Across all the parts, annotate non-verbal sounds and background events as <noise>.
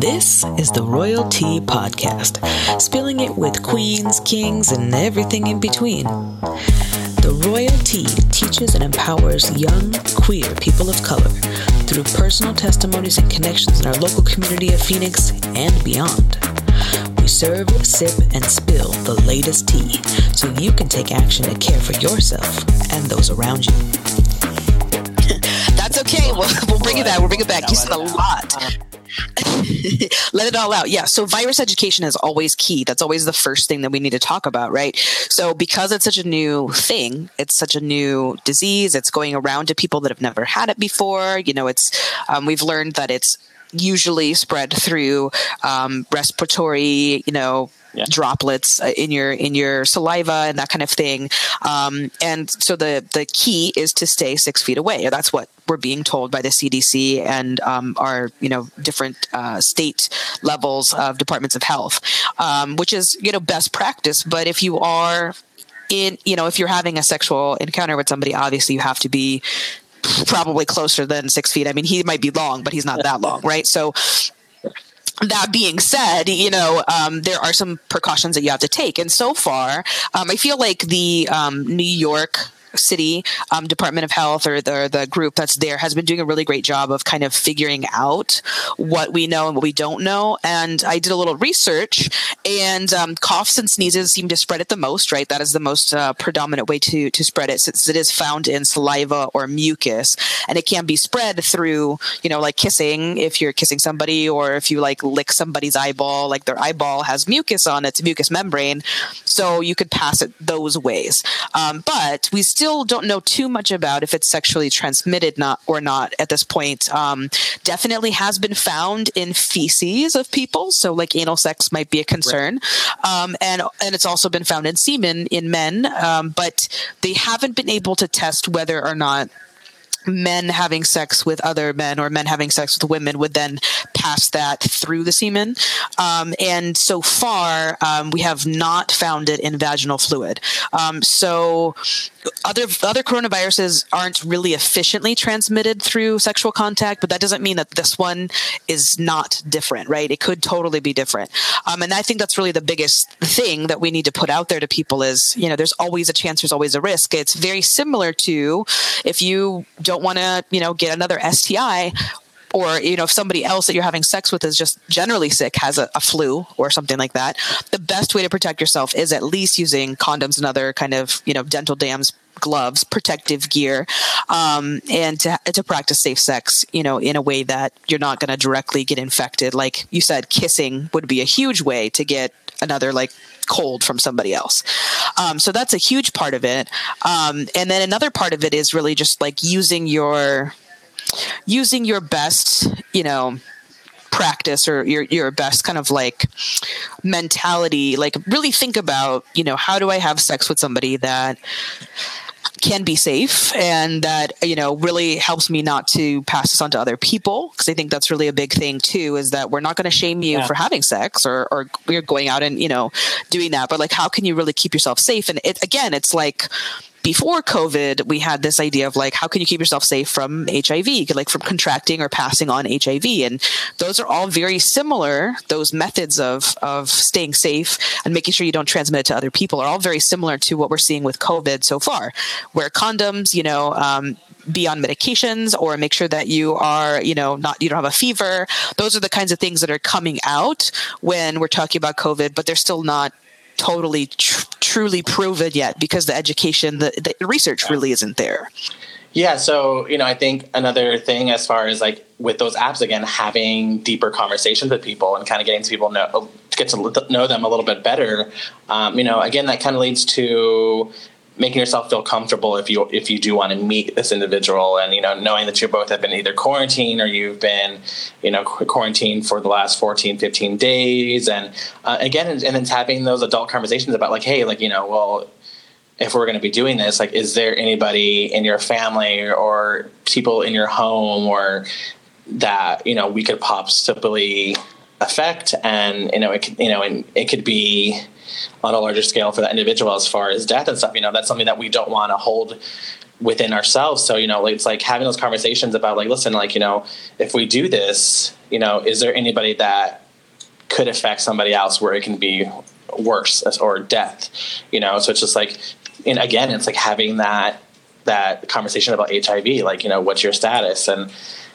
This is the Royal Tea Podcast, spilling it with queens, kings, and everything in between. The Royal Tea teaches and empowers young, queer people of color through personal testimonies and connections in our local community of Phoenix and beyond. We serve, sip, and spill the latest tea so you can take action to care for yourself and those around you. <laughs> That's okay. We'll, we'll bring it back. We'll bring it back. You said a lot. <laughs> let it all out. Yeah. So virus education is always key. That's always the first thing that we need to talk about, right? So because it's such a new thing, it's such a new disease. It's going around to people that have never had it before. You know, it's um, we've learned that it's usually spread through um, respiratory, you know, yeah. droplets uh, in your in your saliva and that kind of thing. Um, and so the the key is to stay six feet away. That's what we're being told by the CDC and um, our you know different uh, state levels of departments of health, um, which is you know best practice. But if you are in you know if you're having a sexual encounter with somebody, obviously you have to be probably closer than six feet. I mean, he might be long, but he's not that long, right? So that being said, you know, um, there are some precautions that you have to take. And so far, um, I feel like the um, New York City um, Department of Health or the the group that's there has been doing a really great job of kind of figuring out what we know and what we don't know. And I did a little research, and um, coughs and sneezes seem to spread it the most. Right, that is the most uh, predominant way to to spread it, since it is found in saliva or mucus, and it can be spread through you know like kissing if you're kissing somebody or if you like lick somebody's eyeball, like their eyeball has mucus on it, its mucus membrane, so you could pass it those ways. Um, but we still still don't know too much about if it's sexually transmitted not or not at this point. Um, definitely has been found in feces of people, so like anal sex might be a concern, right. um, and and it's also been found in semen in men, um, but they haven't been able to test whether or not men having sex with other men or men having sex with women would then pass that through the semen. Um, and so far, um, we have not found it in vaginal fluid. Um, so other other coronaviruses aren't really efficiently transmitted through sexual contact, but that doesn't mean that this one is not different, right? It could totally be different. Um, and I think that's really the biggest thing that we need to put out there to people is, you know, there's always a chance, there's always a risk. It's very similar to if you don't want to, you know, get another STI or you know if somebody else that you're having sex with is just generally sick has a, a, flu or something like that the best way to protect yourself is at least using condoms and other kind of you know dental dams gloves protective gear um, and to, to practice safe sex you know in a way that you're not going to directly get infected. Like you said kissing would be a huge way to get another like cold from somebody else. Um, so that's a huge part of it. Um, and then another part of it is really just like using your using your best, you know, practice or your your best kind of like mentality like really think about you know how do i have sex with somebody that can be safe and that you know really helps me not to pass this on to other people because i think that's really a big thing too is that we're not going to shame you yeah. for having sex or or you're going out and you know doing that but like how can you really keep yourself safe and it again it's like before COVID, we had this idea of like, how can you keep yourself safe from HIV, like from contracting or passing on HIV? And those are all very similar. Those methods of, of staying safe and making sure you don't transmit it to other people are all very similar to what we're seeing with COVID so far. Wear condoms, you know, um, be on medications or make sure that you are, you know, not, you don't have a fever. Those are the kinds of things that are coming out when we're talking about COVID, but they're still not totally tr- truly proven yet because the education, the, the research really isn't there. Yeah, so you know, I think another thing as far as like with those apps again, having deeper conversations with people and kind of getting to people know get to know them a little bit better. Um, you know, again, that kind of leads to making yourself feel comfortable if you if you do want to meet this individual and you know knowing that you both have been either quarantined or you've been you know quarantined for the last 14 15 days. And uh, again and, and then having those adult conversations about like hey like you know well if we're going to be doing this like is there anybody in your family or people in your home or that you know we could possibly affect? And you know it could, you know and it could be on a larger scale for that individual as far as death and stuff. You know, that's something that we don't want to hold within ourselves. So, you know, it's like having those conversations about like, listen, like, you know, if we do this, you know, is there anybody that could affect somebody else where it can be worse or death, you know? So it's just like, and again, it's like having that, that conversation about HIV, like, you know, what's your status? And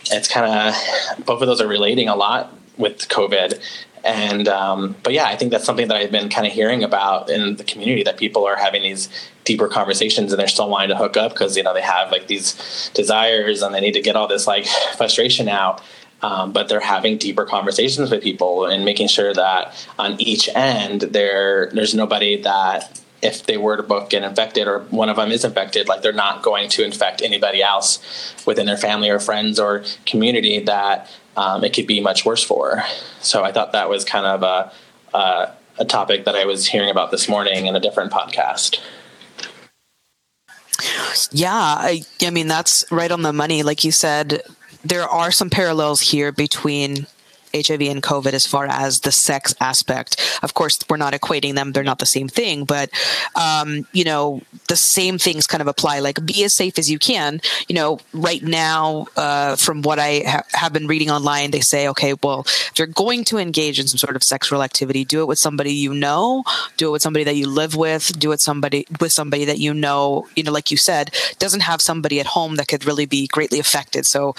it's kind of, both of those are relating a lot with COVID and um, but yeah i think that's something that i've been kind of hearing about in the community that people are having these deeper conversations and they're still wanting to hook up because you know they have like these desires and they need to get all this like frustration out. Um, but they're having deeper conversations with people and making sure that on each end there there's nobody that if they were to both get infected or one of them is infected, like they're not going to infect anybody else within their family or friends or community that um, it could be much worse for. So I thought that was kind of a, a, a topic that I was hearing about this morning in a different podcast. Yeah, I, I mean, that's right on the money. Like you said, there are some parallels here between HIV and COVID as far as the sex aspect. Of course, we're not equating them; they're not the same thing. But um, you know, the same things kind of apply. Like, be as safe as you can. You know, right now, uh, from what I ha- have been reading online, they say, okay, well, if you're going to engage in some sort of sexual activity, do it with somebody you know, do it with somebody that you live with, do it somebody with somebody that you know. You know, like you said, doesn't have somebody at home that could really be greatly affected. So,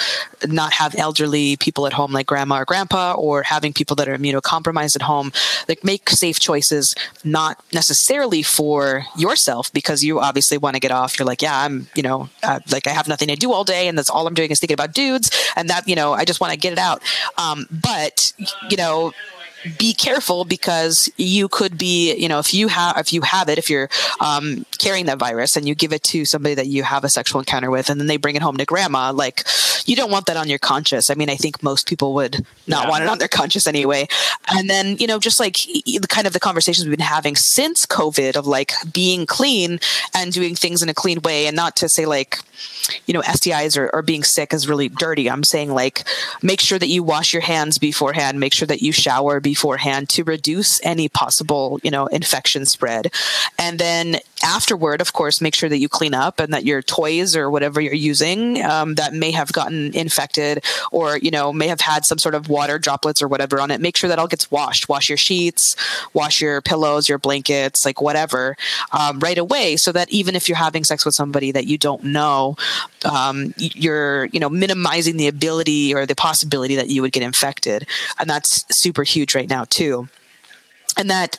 not have elderly people at home like grandma or grandpa or having people that are immunocompromised at home, like make safe choices, not necessarily for yourself because you obviously want to get off. You're like, yeah, I'm, you know, uh, like I have nothing to do all day, and that's all I'm doing is thinking about dudes, and that, you know, I just want to get it out. Um, but you know, be careful because you could be, you know, if you have if you have it, if you're um, carrying that virus and you give it to somebody that you have a sexual encounter with, and then they bring it home to grandma, like you don't want that on your conscience. I mean, I think most people would not yeah. want it on their conscience anyway. And then, you know, just like the kind of the conversations we've been having since COVID of like being clean and doing things in a clean way, and not to say like, you know, STIs or, or being sick is really dirty. I'm saying like make sure that you wash your hands beforehand, make sure that you shower beforehand to reduce any possible, you know, infection spread. And then afterward, of course, make sure that you clean up and that your toys or whatever you're using um, that may have gotten infected or, you know, may have had some sort of water droplets or whatever on it, make sure that all gets washed. Wash your sheets, wash your pillows, your blankets, like whatever, um, right away so that even if you're having sex with somebody that you don't know, um, you're, you know, minimizing the ability or the possibility that you would get infected. And that's super huge right now, too and that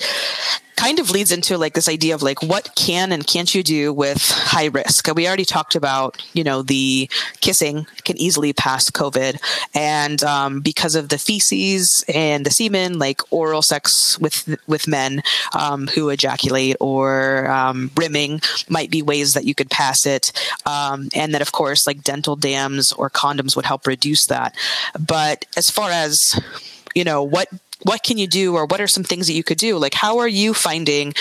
kind of leads into like this idea of like what can and can't you do with high risk? We already talked about you know the kissing can easily pass covid. And um, because of the feces and the semen like oral sex with with men um, who ejaculate or um, rimming might be ways that you could pass it. Um, and that of course like dental dams or condoms would help reduce that. But as far as you know what what can you do or what are some things that you could do? Like how are you finding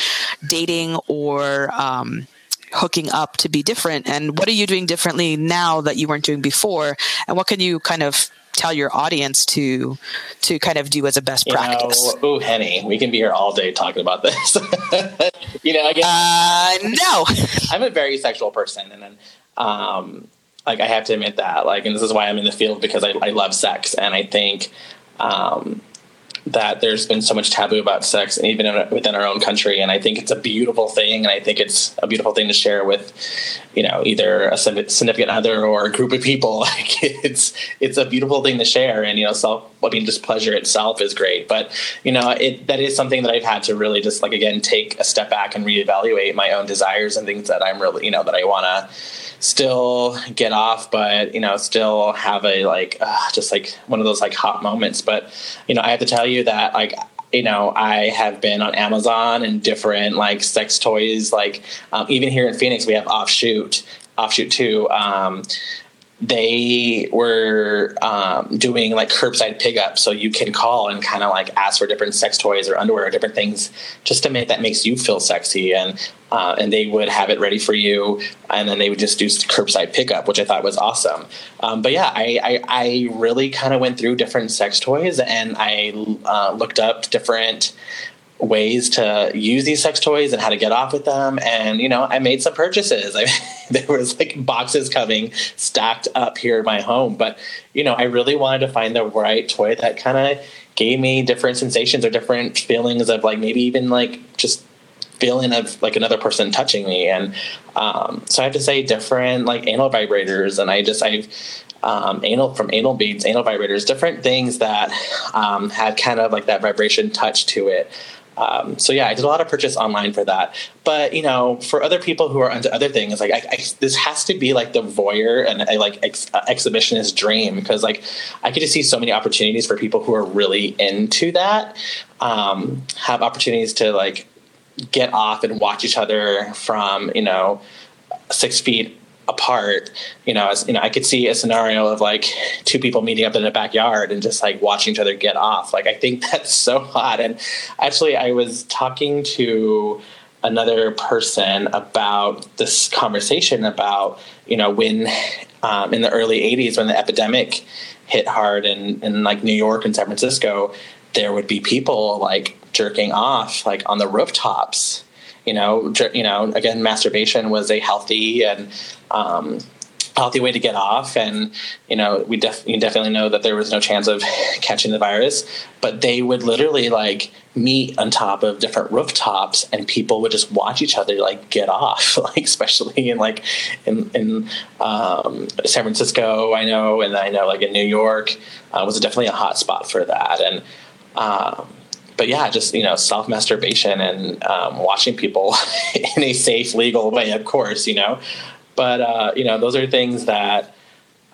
dating or um, hooking up to be different? And what are you doing differently now that you weren't doing before? And what can you kind of tell your audience to to kind of do as a best you practice? oh henny we can be here all day talking about this. <laughs> You know again uh, no. <laughs> I'm a very sexual person and then um like i have to admit that like and this is why i'm in the field because i, I love sex and i think um that there's been so much taboo about sex, and even in, within our own country. And I think it's a beautiful thing, and I think it's a beautiful thing to share with, you know, either a significant other or a group of people. <laughs> Like it's it's a beautiful thing to share, and you know, self. I mean, just pleasure itself is great, but you know, it that is something that I've had to really just like again take a step back and reevaluate my own desires and things that I'm really, you know, that I want to still get off, but you know, still have a like uh, just like one of those like hot moments. But you know, I have to tell you that like you know i have been on amazon and different like sex toys like um, even here in phoenix we have offshoot offshoot too um, they were um, doing like curbside pickup, so you can call and kind of like ask for different sex toys or underwear or different things just to make that makes you feel sexy, and uh, and they would have it ready for you, and then they would just do curbside pickup, which I thought was awesome. Um, but yeah, I I, I really kind of went through different sex toys and I uh, looked up different ways to use these sex toys and how to get off with them. And, you know, I made some purchases. <laughs> I, there was like boxes coming stacked up here in my home. But, you know, I really wanted to find the right toy that kind of gave me different sensations or different feelings of like maybe even like feeling of like another person touching me and um, so i have to say different like anal vibrators and i just i've um, anal from anal beads anal vibrators different things that um, had kind of like that vibration touch to it um, so yeah, I did a lot of purchase online for that. But you know, for other people who are into other things, like I, I, this has to be like the voyeur and a, like ex, uh, exhibitionist dream because like I get just see so many opportunities for people who are really into that. Um, have opportunities to like get off and watch each other from you know six feet apart you know as you know i could see a scenario of like two people meeting up in a backyard and just like watching each other get off. Like i think <laughs> that's so hot and actually i was talking to another person about this conversation about you know when um, in the early 80s when the epidemic hit hard in, in like new york and san francisco there would be people like jerking off like on the rooftops. You know you know again masturbation was a healthy and um, healthy way to get off. And you know we def- definitely know that there was no chance of <laughs> catching the virus but they would literally like meet on top of different rooftops and people would just watch each other like get off. <laughs> Like especially in like in, in um, san francisco i know and i know like in new york uh, was definitely a hot spot for that. And um, but yeah, just you know, self masturbation and um, watching people <laughs> in a safe, legal way, of course, you know. But uh, you know, those are things that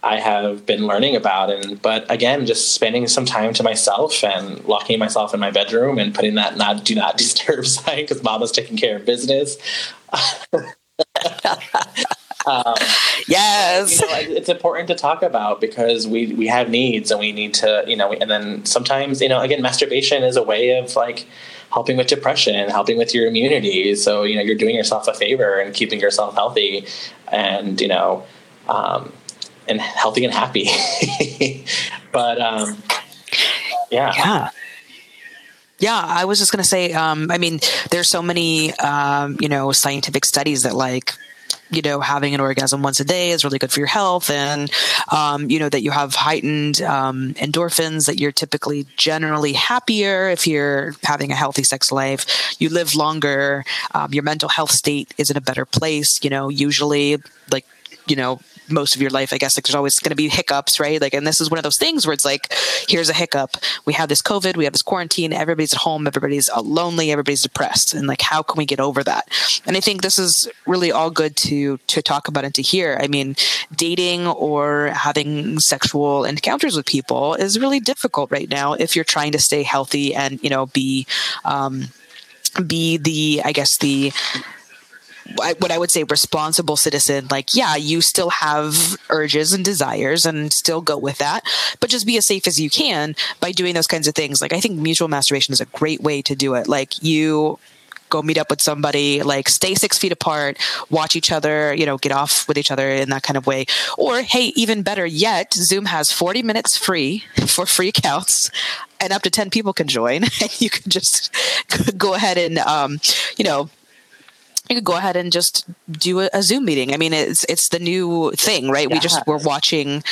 I have been learning about, and but again, just spending some time to myself and locking myself in my bedroom and putting that not do not <laughs> disturb sign because Mama's taking care of business. <laughs> Um, <laughs> yes, you know, it's important to talk about because we we have needs and we need to you know and then sometimes you know again masturbation is a way of like helping with depression, helping with your immunity. So you know you're doing yourself a favor and keeping yourself healthy, and you know, um, and healthy and happy. <laughs> but um, yeah, yeah. Yeah, I was just going to say. Um, I mean, there's so many, um, you know, scientific studies that like you know, having an orgasm once a day is really good for your health, and um, you know that you have heightened um, endorphins, that you're typically generally happier if you're having a healthy sex life. You live longer. Um, your mental health state is in a better place. You know, usually like you know most of your life, I guess. Like there's always going to be hiccups, right? Like, and this is one of those things where it's like, here's a hiccup. We have this COVID, we have this quarantine, everybody's at home, everybody's lonely, everybody's depressed. And like, how can we get over that? And I think this is really all good to, to talk about and to hear. I mean, dating or having sexual encounters with people is really difficult right now if you're trying to stay healthy and, you know, be, um, be the, I guess, the, what I would say responsible citizen, like, yeah, you still have urges and desires and still go with that, but just be as safe as you can by doing those kinds of things. Like, I think mutual masturbation is a great way to do it. Like, you go meet up with somebody, like stay six feet apart, watch each other, you know, get off with each other in that kind of way. Or, hey, even better yet, Zoom has 40 minutes free <laughs> for free accounts and up to 10 people can join and <laughs> you can just <laughs> go ahead and um, you know you could go ahead and just do a, a, Zoom meeting. I mean, it's it's the new thing, right? We just were watching.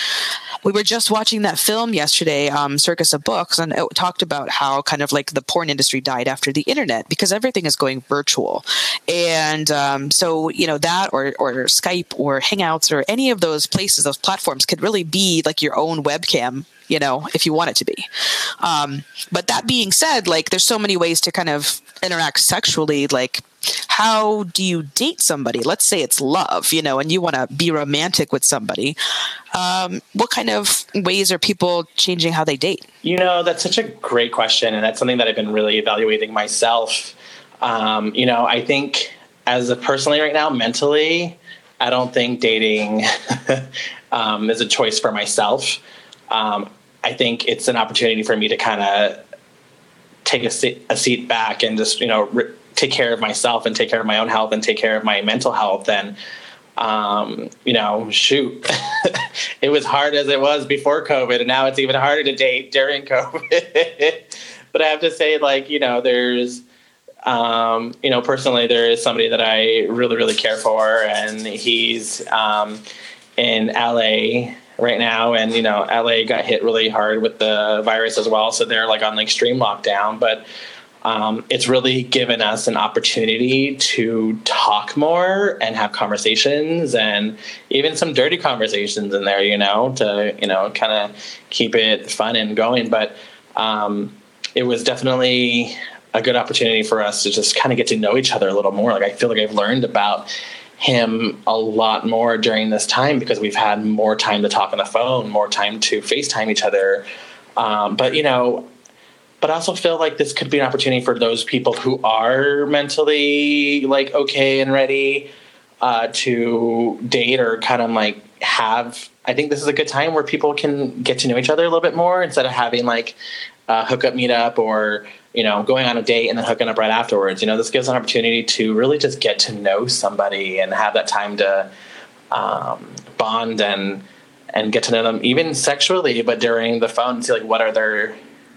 We were just watching that film yesterday, um, Circus of Books, and it talked about how kind of like the porn industry died after the internet because everything is going virtual, and um, so you know that or or Skype or Hangouts or any of those places, those platforms could really be like your own webcam you know, if you want it to be. Um, but that being said, like there's so many ways to kind of interact sexually. Like, how do you date somebody? Let's say it's love, you know, and you want to be romantic with somebody. Um, what kind of ways are people changing how they date? You know, that's such a great question. And that's something that I've been really evaluating myself. Um, you know, I think as a personally right now, mentally, I don't think dating <laughs> um, is a choice for myself. Um, I think it's an opportunity for me to kind of take a seat, a seat back and just you know re- take care of myself and take care of my own health and take care of my mental health and um, you know shoot <laughs> it was hard as it was before covid and now it's even harder to date during <laughs> covid but i have to say like you know there's um, you know, personally, there is somebody that I really, really care for, and he's um, in LA right now, and you know, LA got hit really hard with the virus as well, so they're like on extreme lockdown, but. Um, it's really given us an opportunity to talk more and have conversations and even some dirty conversations in there, you know, to, you know, kind of keep it fun and going. But um, it was definitely a good opportunity for us to just kind of get to know each other a little more. Like I feel like I've learned about him a lot more during this time because we've had more time to talk on the phone, more time to FaceTime each other. Um, but you know, but I also feel like this could be an opportunity for those people who are mentally like okay and ready uh, to date or kind of like have. I think this is a good time where people can get to know each other a little bit more instead of having like a hookup meetup or you know, going on a date and then hooking up right afterwards. You know, this gives an opportunity to really just get to know somebody and have that time to um, bond and and get to know them, even sexually, but during the phone, see like what are their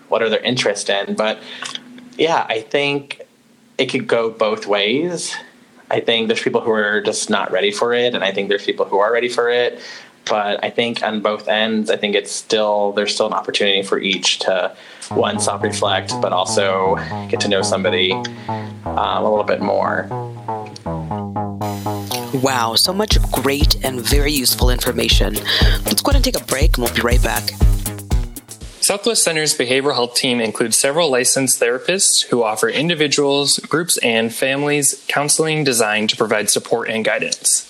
what are their interests in. But yeah, I think it could go both ways. I think there's people who are just not ready for it, and I think there's people who are ready for it. But I think on both ends, I think it's still there's still an opportunity for each to one self reflect, but also get to know somebody um, a little bit more. Wow, so much great and very useful information. Let's go ahead and take a break and we'll be right back. Southwest Center's behavioral health team includes several licensed therapists who offer individuals, groups, and families counseling designed to provide support and guidance.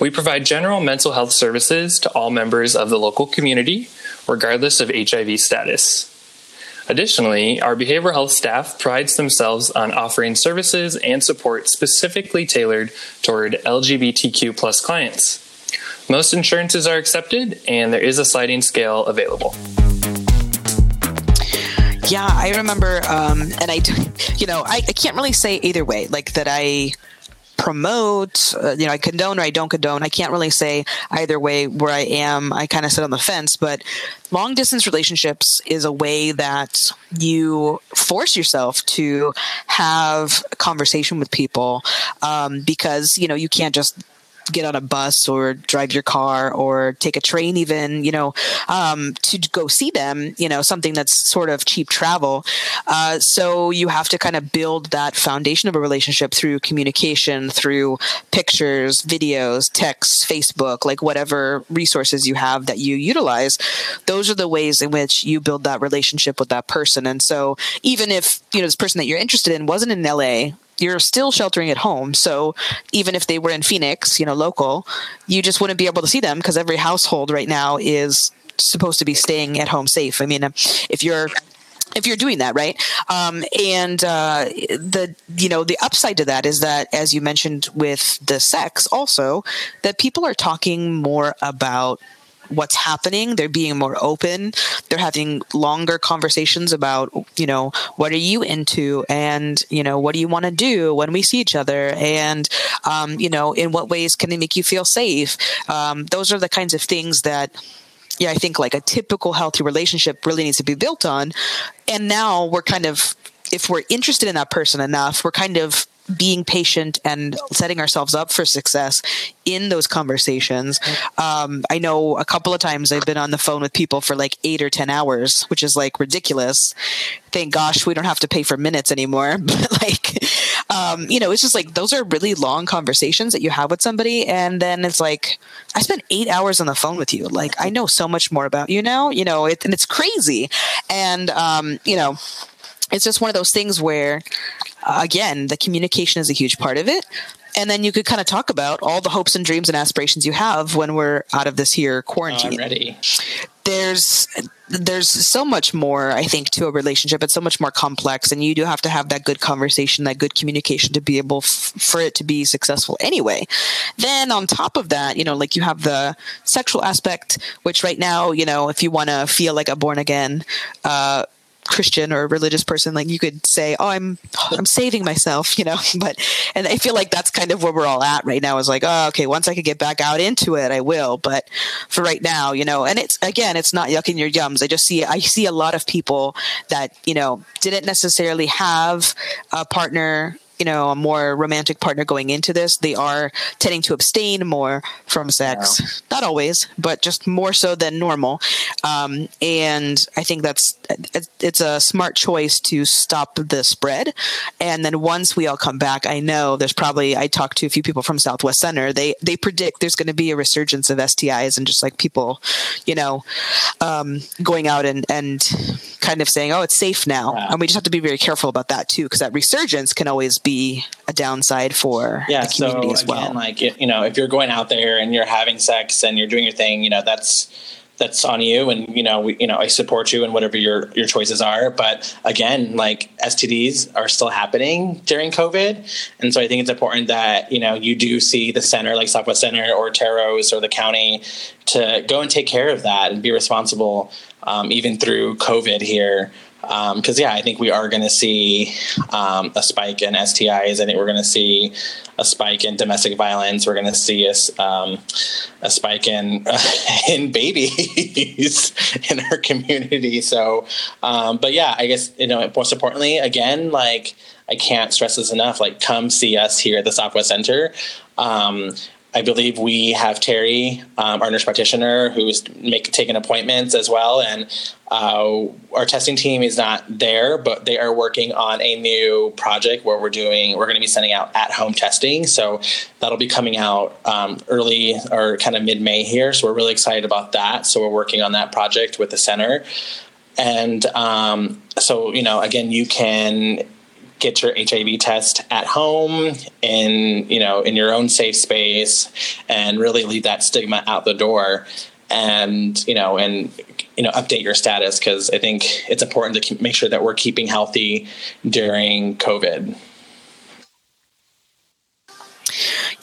We provide general mental health services to all members of the local community, regardless of HIV status. Additionally, our behavioral health staff prides themselves on offering services and support specifically tailored toward LGBTQ plus clients. Most insurances are accepted, and there is a sliding scale available. Yeah, I remember, um, and I, <laughs> you know, I, I can't really say either way, like that I promote, uh, you know, I condone or I don't condone. I can't really say either way where I am. I kind of sit on the fence, but long distance relationships is a way that you force yourself to have a conversation with people um, because, you know, you can't just get on a bus or drive your car or take a train even you know um, to go see them you know something that's sort of cheap travel. Uh, so you have to kind of build that foundation of a relationship through communication through pictures videos texts facebook like whatever resources you have that you utilize. Those are the ways in which you build that relationship with that person. And so even if you know this person that you're interested in wasn't in la you're still sheltering at home. So even if they were in Phoenix, you know, local, you just wouldn't be able to see them because every household right now is supposed to be staying at home safe. I mean, if you're if you're doing that right um, and uh, the you know the upside to that is that as you mentioned with the sex also that people are talking more about what's happening. They're being more open. They're having longer conversations about, you know, what are you into and, you know, what do you want to do when we see each other? And, um, you know, in what ways can they make you feel safe? Um, those are the kinds of things that, yeah, I think like a typical healthy relationship really needs to be built on. And now we're kind of, if we're interested in that person enough, we're kind of being patient and setting ourselves up for success in those conversations. Um, I know a couple of times I've been on the phone with people for like eight or 10 hours, which is like ridiculous. Thank gosh we don't have to pay for minutes anymore. <laughs> But like, um, you know, it's just like those are really long conversations that you have with somebody. And then it's like, I spent eight hours on the phone with you. Like, I know so much more about you now, you know, it, and it's crazy. And, um, you know, it's just one of those things where uh, again the communication is a huge part of it and then you could kind of talk about all the hopes and dreams and aspirations you have when we're out of this here quarantine. Already. There's there's so much more I think to a relationship. It's so much more complex, and you do have to have that good conversation, that good communication to be able f- for it to be successful. Anyway, then on top of that, you know, like you have the sexual aspect, which right now, you know, if you want to feel like a born again. Uh, Christian or a religious person, like you could say, "Oh, I'm I'm saving myself," you know. <laughs> But and I feel like that's kind of where we're all at right now. Is like, oh, okay, once I could get back out into it, I will. But for right now, you know, and it's again, it's not yucking your yums. I just see I see a lot of people that you know didn't necessarily have a partner you know a more romantic partner going into this. They are tending to abstain more from sex. Yeah. not always but just more so than normal. Um, and i think that's it's a smart choice to stop the spread. And then once we all come back i know there's probably i talked to a few people from southwest center. They they predict there's going to be a resurgence of stis and just like people you know um, going out and and kind of saying oh it's safe now. Yeah. and we just have to be very careful about that too because that resurgence can always be a downside for yeah, the community so as well. Again, like you know, if you're going out there and you're having sex and you're doing your thing, you know, that's that's on you and you know we, you know I support you and whatever your your choices are but again like STDs are still happening during covid and so I think it's important that you know you do see the center like Southwest Center or Terros or the county to go and take care of that and be responsible um, even through covid here because um, yeah, I think we are going to see um, a spike in STIs. I think we're going to see a spike in domestic violence. We're going to see a, um, a spike in uh, <laughs> in babies <laughs> in our community. So, um, but yeah, I guess you know most importantly, again, like I can't stress this enough. Like, come see us here at the Southwest Center. Um, I believe we have Terry, um, our nurse practitioner, who's make, taking appointments as well. And uh, our testing team is not there, but they are working on a new project where we're doing, we're going to be sending out at home testing. So that'll be coming out um, early or kind of mid May here. So we're really excited about that. So we're working on that project with the center. And um, so, you know, again, you can get your HIV test at home in you know in your own safe space and really leave that stigma out the door and you know and you know update your status because I think it's important to make sure that we're keeping healthy during COVID.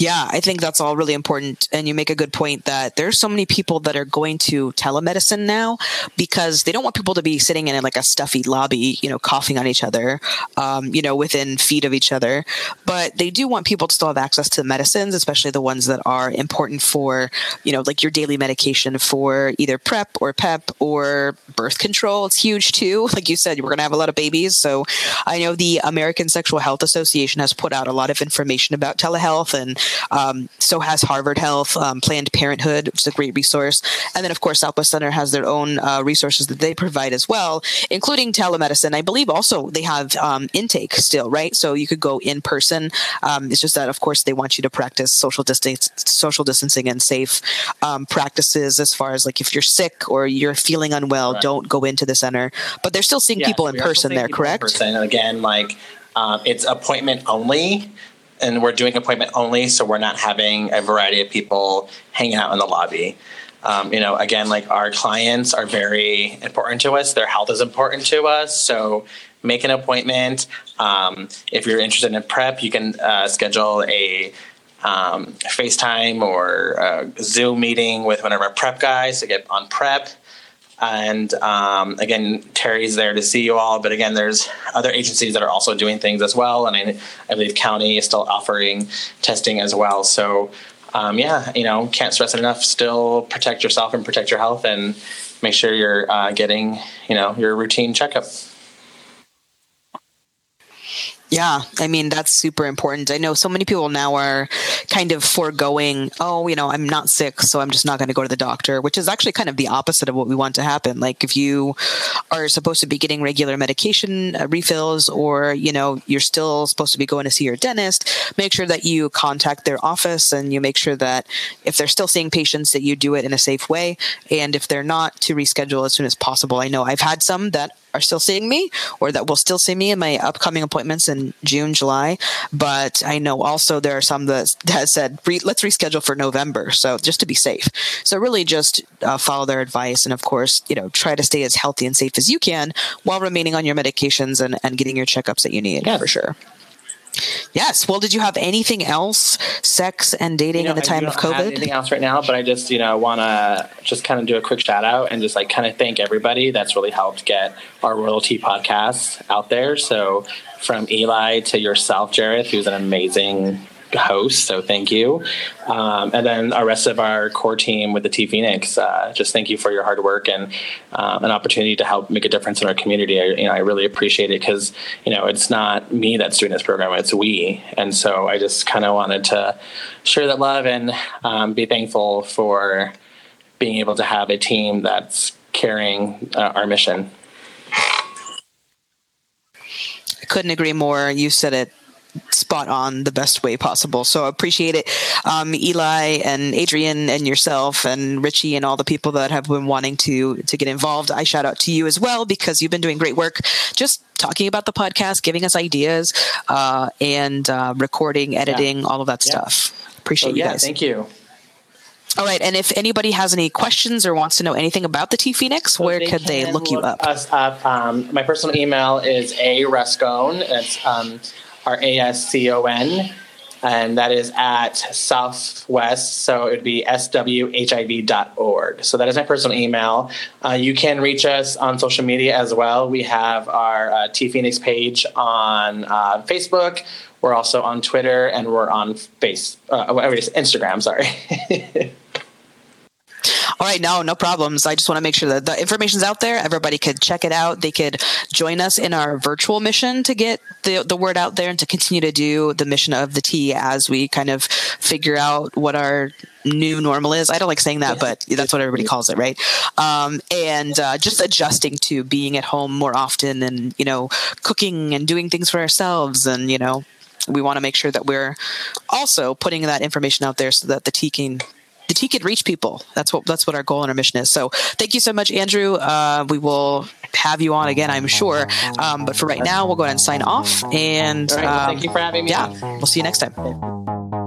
Yeah, I think that's all really important. And you make a good point that there's so many people that are going to telemedicine now because they don't want people to be sitting in like a stuffy lobby, you know, coughing on each other, um, you know, within feet of each other. But they do want people to still have access to medicines, especially the ones that are important for, you know, like your daily medication for either PrEP or PEP or birth control. It's huge too. <laughs> Like you said, we're going to have a lot of babies. So I know the American Sexual Health Association has put out a lot of information about telehealth and um, so has Harvard Health, um, Planned Parenthood, which is a great resource. And then, of course, Southwest Center has their own uh, resources that they provide as well, including telemedicine. I believe also they have um, intake still, right? So you could go in person. Um, it's just that, of course, they want you to practice social distance, social distancing and safe um, practices as far as like if you're sick or you're feeling unwell, right. don't go into the center. But they're still seeing yes, people in person there, correct? person. And again, like um, it's appointment only and we're doing appointment only, so we're not having a variety of people hanging out in the lobby. Um, you know, again, like our clients are very important to us. Their health is important to us. So make an appointment. Um, if you're interested in PrEP, you can uh, schedule a um, FaceTime or a Zoom meeting with one of our PrEP guys to get on PrEP. And um, again, Terry's there to see you all. But again, there's other agencies that are also doing things as well. And I, I believe county is still offering testing as well. So um, yeah, you know, can't stress it enough. Still protect yourself and protect your health, and make sure you're uh, getting you know your routine checkup. Yeah, I mean, that's super important. I know so many people now are kind of foregoing, oh, you know, I'm not sick, so I'm just not going to go to the doctor, which is actually kind of the opposite of what we want to happen. Like, if you are supposed to be getting regular medication uh, refills, or, you know, you're still supposed to be going to see your dentist, make sure that you contact their office and you make sure that if they're still seeing patients, that you do it in a safe way. And if they're not, to reschedule as soon as possible. I know I've had some that are still seeing me or that will still see me in my upcoming appointments in June, July. But I know also there are some that, that said, re- let's reschedule for November. So just to be safe. So really just uh, follow their advice. And of course, you know, try to stay as healthy and safe as you can while remaining on your medications and, and getting your checkups that you need yeah. for sure. Yes. Well, did you have anything else, sex and dating You know, in the I time don't of have COVID? anything else right now, but I just you know want to just kind of do a quick shout out and just like kind of thank everybody that's really helped get our Royal Tea podcast out there. So from Eli to yourself, Jareth, who's an amazing host. So thank you, um, and then our rest of our core team with the T Phoenix. Uh, just thank you for your hard work and um, an opportunity to help make a difference in our community. I, you know, I really appreciate it because you know it's not me that's doing this program; it's we. And so I just kind of wanted to share that love and um, be thankful for being able to have a team that's carrying uh, our mission. I couldn't agree more. You said it spot on the best way possible. So I appreciate it. Um, Eli and Adrian and yourself and Richie and all the people that have been wanting to to get involved. I shout out to you as well because you've been doing great work just talking about the podcast, giving us ideas, uh, and uh, recording, editing, all of that Yeah. stuff. Appreciate you yeah, guys. thank you. All right, and if anybody has any questions or wants to know anything about the T Phoenix, So where could they can look you up? Us up. Um, my personal email is a Rascon. It's um, R A S C O N, and that is at Southwest. So it would be swhiv.org. So that is my personal email. Uh, you can reach us on social media as well. We have our uh, T Phoenix page on uh, Facebook. We're also on Twitter, and we're on Face, uh, whatever Instagram. Sorry. <laughs> All right, no, no problems. I just want to make sure that the information's out there. Everybody could check it out. They could join us in our virtual mission to get the, the word out there and to continue to do the mission of the T as we kind of figure out what our new normal is. I don't like saying that, but that's what everybody calls it, right? Um, and uh, just adjusting to being at home more often and, you know, cooking and doing things for ourselves and, you know, we want to make sure that we're also putting that information out there so that the T can the T could reach people. That's what that's what our goal and our mission is. So thank you so much, Andrew. Uh, we will have you on again, I'm sure. Um, but for right now, we'll go ahead and sign off. And right, well, um, thank you for having me. yeah, we'll see you next time.